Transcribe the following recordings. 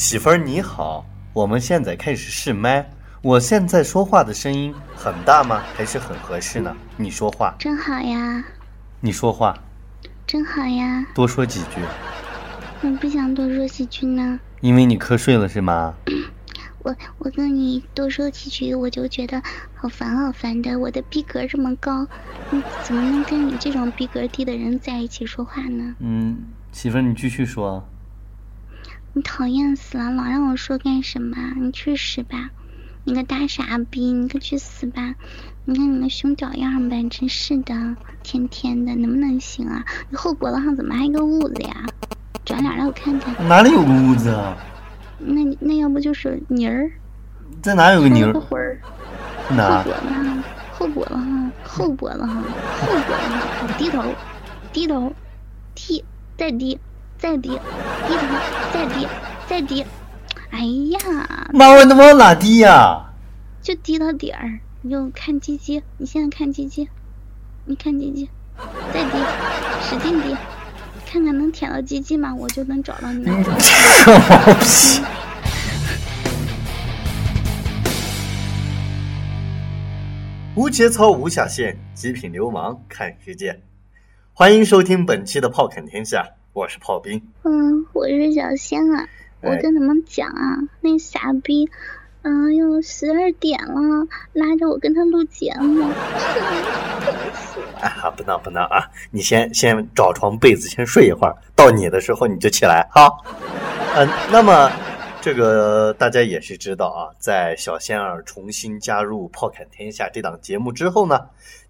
媳妇儿你好，我们现在开始试麦。我现在说话的声音很大吗？还是很合适呢？你说话，真好呀，你说话，真好呀。多说几句。我不想多说几句呢，因为你瞌睡了是吗？我我跟你多说几句，我就觉得好烦好烦的。我的逼格这么高，你怎么能跟你这种逼格低的人在一起说话呢？嗯，媳妇儿你继续说。你讨厌死了，老让我说干什么？你去死吧！你个大傻逼，你可去死吧！你看你个熊屌样呗，真是的，天天的，能不能行啊？你后脖子上怎么还一个痦子呀？转脸让我看看。哪里有个痦子啊？那那要不就是泥儿？在哪有个泥儿？灰儿。哪？后脖子上，后脖子上，后脖子上，后脖子上，低头，低头，低，再低。再低，低头，再低，再低，哎呀！妈，我能往哪低呀？就低到底儿，你就看鸡鸡。你现在看鸡鸡，你看鸡鸡，再低，使劲低，看看能舔到鸡鸡吗？我就能找到你。毛皮！无节操无下限，极品流氓看世界。欢迎收听本期的《炮啃天下》。我是炮兵，嗯，我是小仙啊，我跟你们讲啊，那傻逼，嗯，又十二点了，拉着我跟他录节目，啊，不闹不闹啊，你先先找床被子先睡一会儿，到你的时候你就起来哈，嗯，那么这个大家也是知道啊，在小仙儿重新加入《炮侃天下》这档节目之后呢，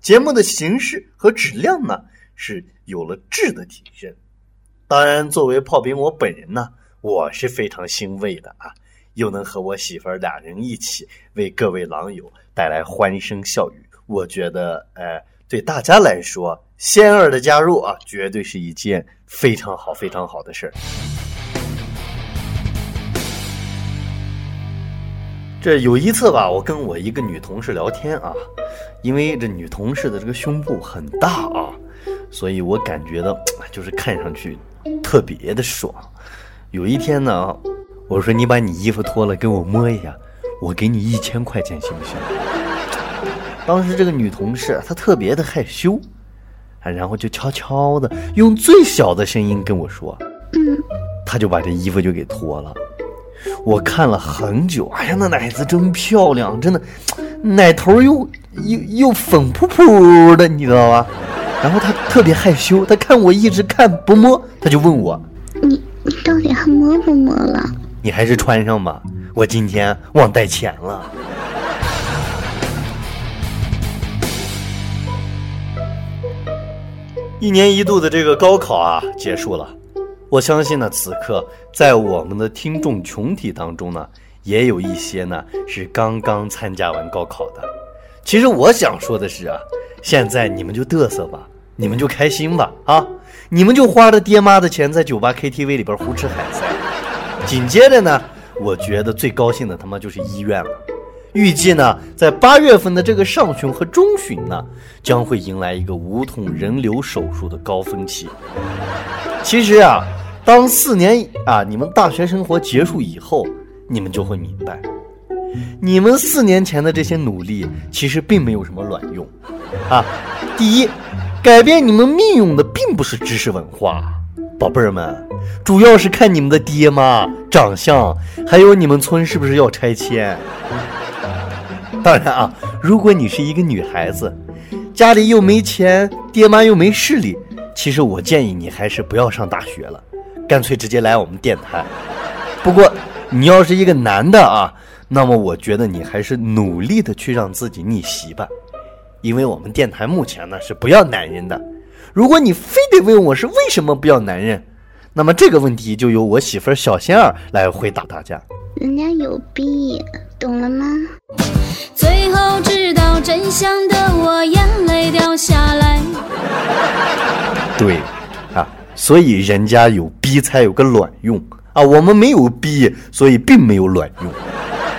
节目的形式和质量呢是有了质的提升。当然，作为炮兵，我本人呢，我是非常欣慰的啊，又能和我媳妇儿俩人一起为各位狼友带来欢声笑语。我觉得，呃，对大家来说，仙儿的加入啊，绝对是一件非常好、非常好的事儿。这有一次吧，我跟我一个女同事聊天啊，因为这女同事的这个胸部很大啊，所以我感觉到就是看上去。特别的爽。有一天呢，我说你把你衣服脱了给我摸一下，我给你一千块钱行不行？当时这个女同事她特别的害羞，啊然后就悄悄的用最小的声音跟我说，她就把这衣服就给脱了。我看了很久，哎呀，那奶子真漂亮，真的，奶头又又又粉扑扑的，你知道吧？然后他特别害羞，他看我一直看不摸，他就问我：“你你到底还摸不摸了？你还是穿上吧，我今天忘带钱了。”一年一度的这个高考啊结束了，我相信呢，此刻在我们的听众群体当中呢，也有一些呢是刚刚参加完高考的。其实我想说的是啊，现在你们就嘚瑟吧。你们就开心吧啊！你们就花着爹妈的钱在酒吧 KTV 里边胡吃海塞。紧接着呢，我觉得最高兴的他妈就是医院了。预计呢，在八月份的这个上旬和中旬呢，将会迎来一个无痛人流手术的高峰期。其实啊，当四年啊你们大学生活结束以后，你们就会明白，你们四年前的这些努力其实并没有什么卵用啊。第一。改变你们命运的并不是知识文化，宝贝儿们，主要是看你们的爹妈长相，还有你们村是不是要拆迁。当然啊，如果你是一个女孩子，家里又没钱，爹妈又没势力，其实我建议你还是不要上大学了，干脆直接来我们电台。不过你要是一个男的啊，那么我觉得你还是努力的去让自己逆袭吧。因为我们电台目前呢是不要男人的，如果你非得问我是为什么不要男人，那么这个问题就由我媳妇儿小仙儿来回答大家。人家有逼，懂了吗？最后知道真相的我，眼泪掉下来。对，啊，所以人家有逼才有个卵用啊，我们没有逼，所以并没有卵用。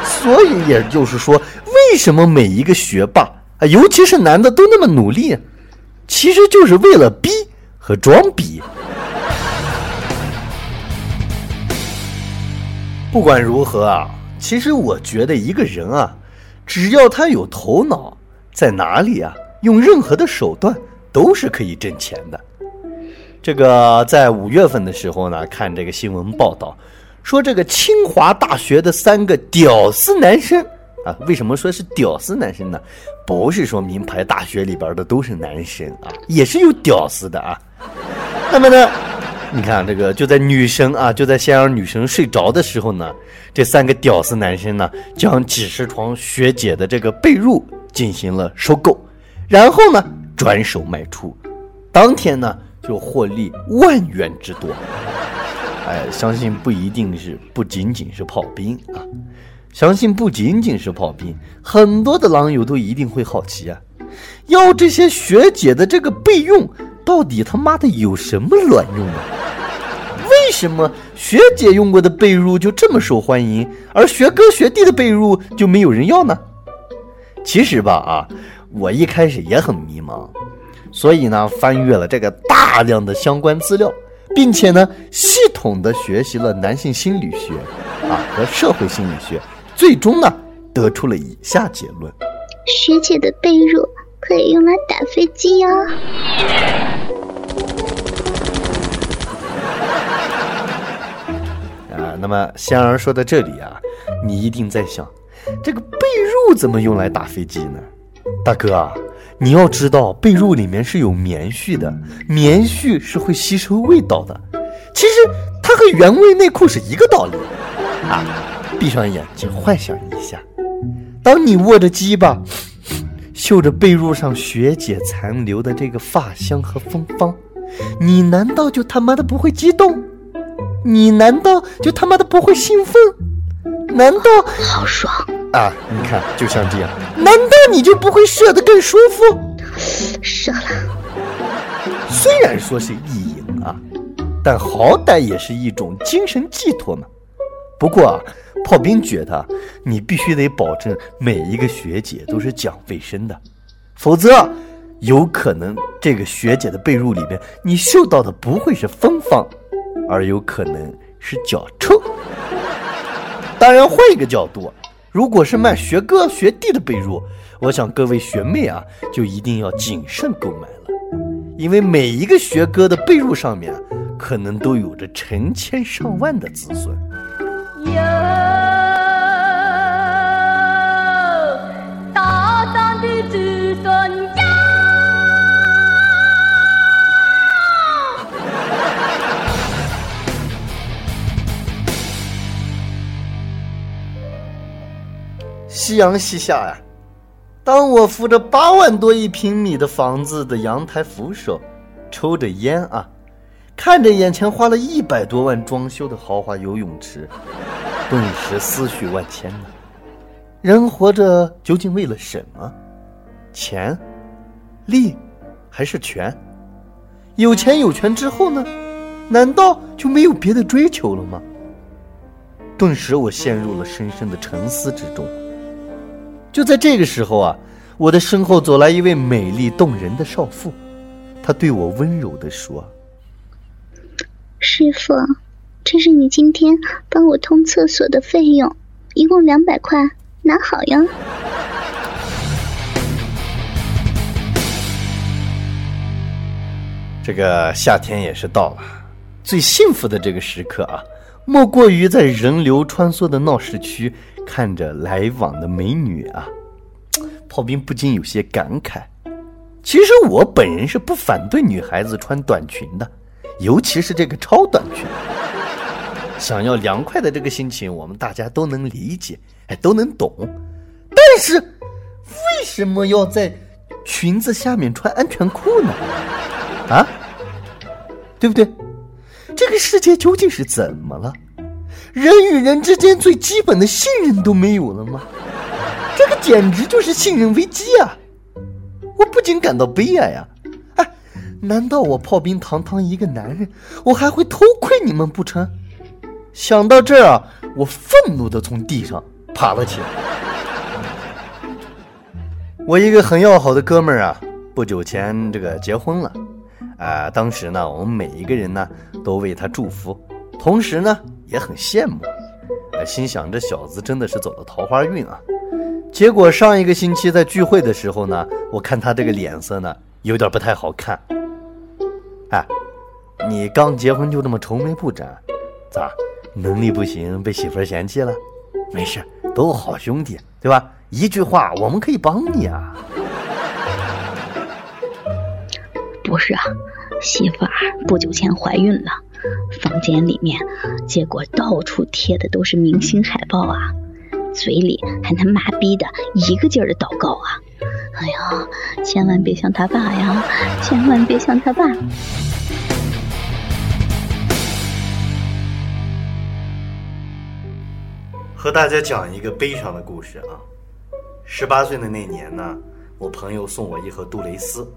所以也就是说，为什么每一个学霸啊，尤其是男的都那么努力，其实就是为了逼和装逼。不管如何啊，其实我觉得一个人啊，只要他有头脑，在哪里啊，用任何的手段都是可以挣钱的。这个在五月份的时候呢，看这个新闻报道，说这个清华大学的三个屌丝男生啊，为什么说是屌丝男生呢？不是说名牌大学里边的都是男生啊，也是有屌丝的啊。那么呢？你看这个，就在女生啊，就在先让女生睡着的时候呢，这三个屌丝男生呢，将几十床学姐的这个被褥进行了收购，然后呢转手卖出，当天呢就获利万元之多。哎，相信不一定是，不仅仅是炮兵啊，相信不仅仅是炮兵，很多的狼友都一定会好奇啊，要这些学姐的这个备用。到底他妈的有什么卵用啊？为什么学姐用过的被褥就这么受欢迎，而学哥学弟的被褥就没有人要呢？其实吧，啊，我一开始也很迷茫，所以呢，翻阅了这个大量的相关资料，并且呢，系统的学习了男性心理学啊和社会心理学，最终呢，得出了以下结论：学姐的被褥。可以用来打飞机哟！啊，那么仙儿说到这里啊，你一定在想，这个被褥怎么用来打飞机呢？大哥啊，你要知道，被褥里面是有棉絮的，棉絮是会吸收味道的。其实它和原味内裤是一个道理啊！闭上眼睛，幻想一下，当你握着鸡巴。嗅着被褥上学姐残留的这个发香和芬芳，你难道就他妈的不会激动？你难道就他妈的不会兴奋？难道好爽啊？你看，就像这样，难道你就不会射得更舒服？射了。虽然说是意淫啊，但好歹也是一种精神寄托嘛。不过啊。炮兵觉得，你必须得保证每一个学姐都是讲卫生的，否则有可能这个学姐的被褥里边，你嗅到的不会是芬芳，而有可能是脚臭。当然，换一个角度，如果是卖学哥学弟的被褥，我想各位学妹啊，就一定要谨慎购买了，因为每一个学哥的被褥上面，可能都有着成千上万的子孙。有大大的子弹药夕阳西下呀，当我扶着八万多一平米的房子的阳台扶手，抽着烟啊，看着眼前花了一百多万装修的豪华游泳池，顿时思绪万千呢。人活着究竟为了什么？钱、利，还是权？有钱有权之后呢？难道就没有别的追求了吗？顿时我陷入了深深的沉思之中。就在这个时候啊，我的身后走来一位美丽动人的少妇，她对我温柔地说：“师傅，这是你今天帮我通厕所的费用，一共两百块，拿好呀。”这个夏天也是到了，最幸福的这个时刻啊，莫过于在人流穿梭的闹市区。看着来往的美女啊，炮兵不禁有些感慨。其实我本人是不反对女孩子穿短裙的，尤其是这个超短裙。想要凉快的这个心情，我们大家都能理解，哎，都能懂。但是为什么要在裙子下面穿安全裤呢？啊，对不对？这个世界究竟是怎么了？人与人之间最基本的信任都没有了吗？这个简直就是信任危机啊！我不禁感到悲哀呀！难道我炮兵堂堂一个男人，我还会偷窥你们不成？想到这儿啊，我愤怒的从地上爬了起来。我一个很要好的哥们儿啊，不久前这个结婚了，啊，当时呢，我们每一个人呢都为他祝福，同时呢也很羡慕，啊，心想这小子真的是走了桃花运啊。结果上一个星期在聚会的时候呢，我看他这个脸色呢有点不太好看。哎，你刚结婚就这么愁眉不展，咋？能力不行，被媳妇嫌弃了？没事，都好兄弟，对吧？一句话，我们可以帮你啊。不是啊，媳妇儿不久前怀孕了，房间里面结果到处贴的都是明星海报啊，嘴里还他妈逼的一个劲儿的祷告啊！哎呀，千万别像他爸呀，千万别像他爸。和大家讲一个悲伤的故事啊！十八岁的那年呢，我朋友送我一盒杜蕾斯，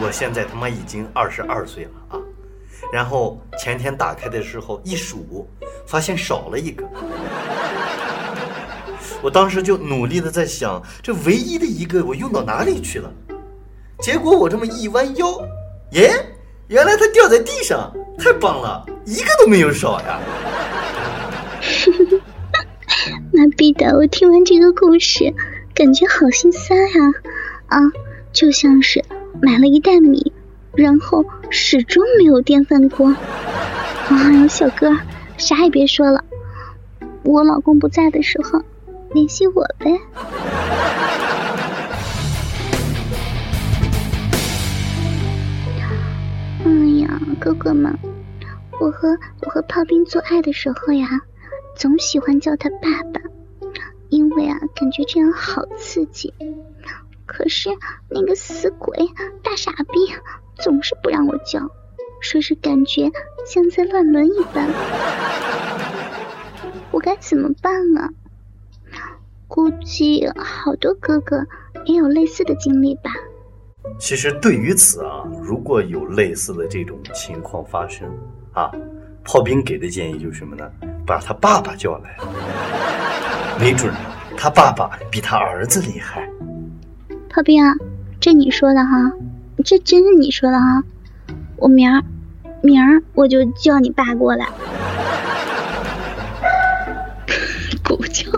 我现在他妈已经二十二岁了啊！然后前天打开的时候一数，发现少了一个，我当时就努力的在想，这唯一的一个我用到哪里去了？结果我这么一弯腰，耶，原来它掉在地上，太棒了，一个都没有少呀！妈逼的！我听完这个故事，感觉好心塞呀！啊，就像是买了一袋米，然后始终没有电饭锅。哎呦，小哥，啥也别说了，我老公不在的时候联系我呗。哎呀，哥哥们，我和我和炮兵做爱的时候呀。总喜欢叫他爸爸，为啊，感觉这样好刺激。可是那个死鬼大傻逼总是不让我叫，说是感觉像在乱伦一般。我该怎么办啊？估计好多哥哥也有类似的经历吧。其实对于此啊，如果有类似的这种情况发生啊。炮兵给的建议就是什么呢？把他爸爸叫来，没准他爸爸比他儿子厉害。炮兵啊，这你说的哈，这真是你说的哈。我明儿明儿我就叫你爸过来。狗叫，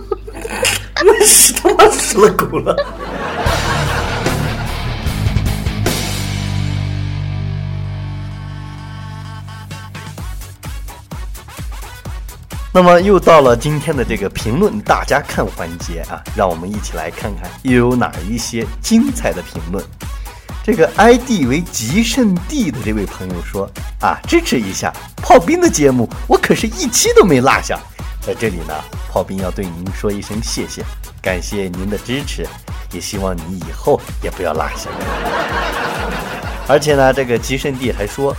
那是他妈死了狗了。那么又到了今天的这个评论大家看环节啊，让我们一起来看看又有哪一些精彩的评论。这个 ID 为极圣地的这位朋友说啊，支持一下炮兵的节目，我可是一期都没落下。在这里呢，炮兵要对您说一声谢谢，感谢您的支持，也希望你以后也不要落下。而且呢，这个极圣地还说，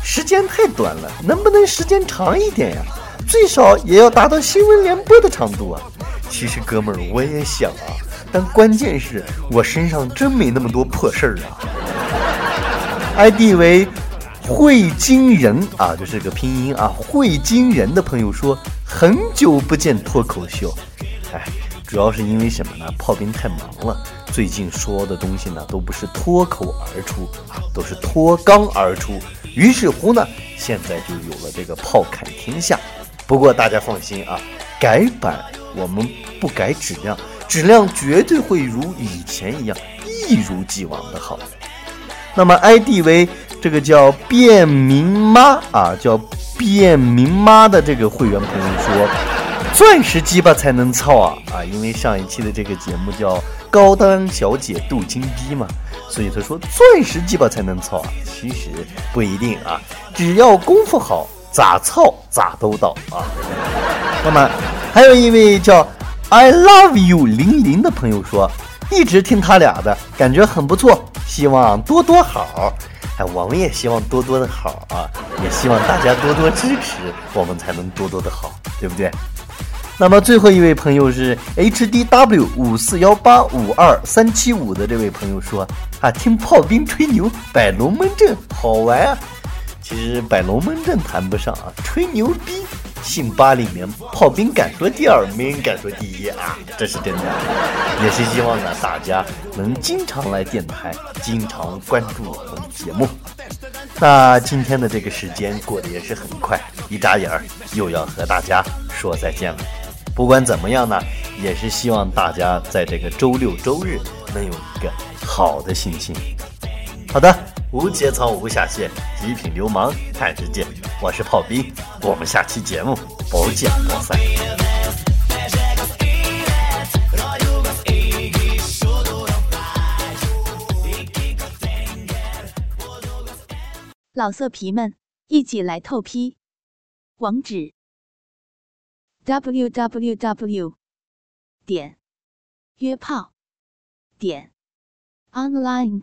时间太短了，能不能时间长一点呀？最少也要达到新闻联播的长度啊！其实哥们儿我也想啊，但关键是我身上真没那么多破事儿啊。ID 为会惊人啊，就是个拼音啊，会惊人的朋友说很久不见脱口秀，哎，主要是因为什么呢？炮兵太忙了，最近说的东西呢都不是脱口而出啊，都是脱肛而出，于是乎呢，现在就有了这个炮侃天下。不过大家放心啊，改版我们不改质量，质量绝对会如以前一样一如既往的好。那么 ID 为这个叫便民妈啊，叫便民妈的这个会员朋友说，钻石鸡巴才能操啊啊！因为上一期的这个节目叫高端小姐镀金逼嘛，所以他说钻石鸡巴才能操啊。其实不一定啊，只要功夫好。咋操咋都到啊！那么还有一位叫 I love you 零零的朋友说，一直听他俩的感觉很不错，希望多多好。哎，我们也希望多多的好啊，也希望大家多多支持，我们才能多多的好，对不对？那么最后一位朋友是 H D W 五四幺八五二三七五的这位朋友说啊，听炮兵吹牛摆龙门阵好玩啊。其实摆龙门阵谈不上啊，吹牛逼。信八里面炮兵敢说第二，没人敢说第一啊，这是真的。也是希望呢，大家能经常来电台，经常关注我们节目。那今天的这个时间过得也是很快，一眨眼儿又要和大家说再见了。不管怎么样呢，也是希望大家在这个周六周日能有一个好的心情。好的，无节操无下限，极品流氓看世界，我是炮兵，我们下期节目不见不散。老色皮们，一起来透批！网址：w w w 点约炮点 online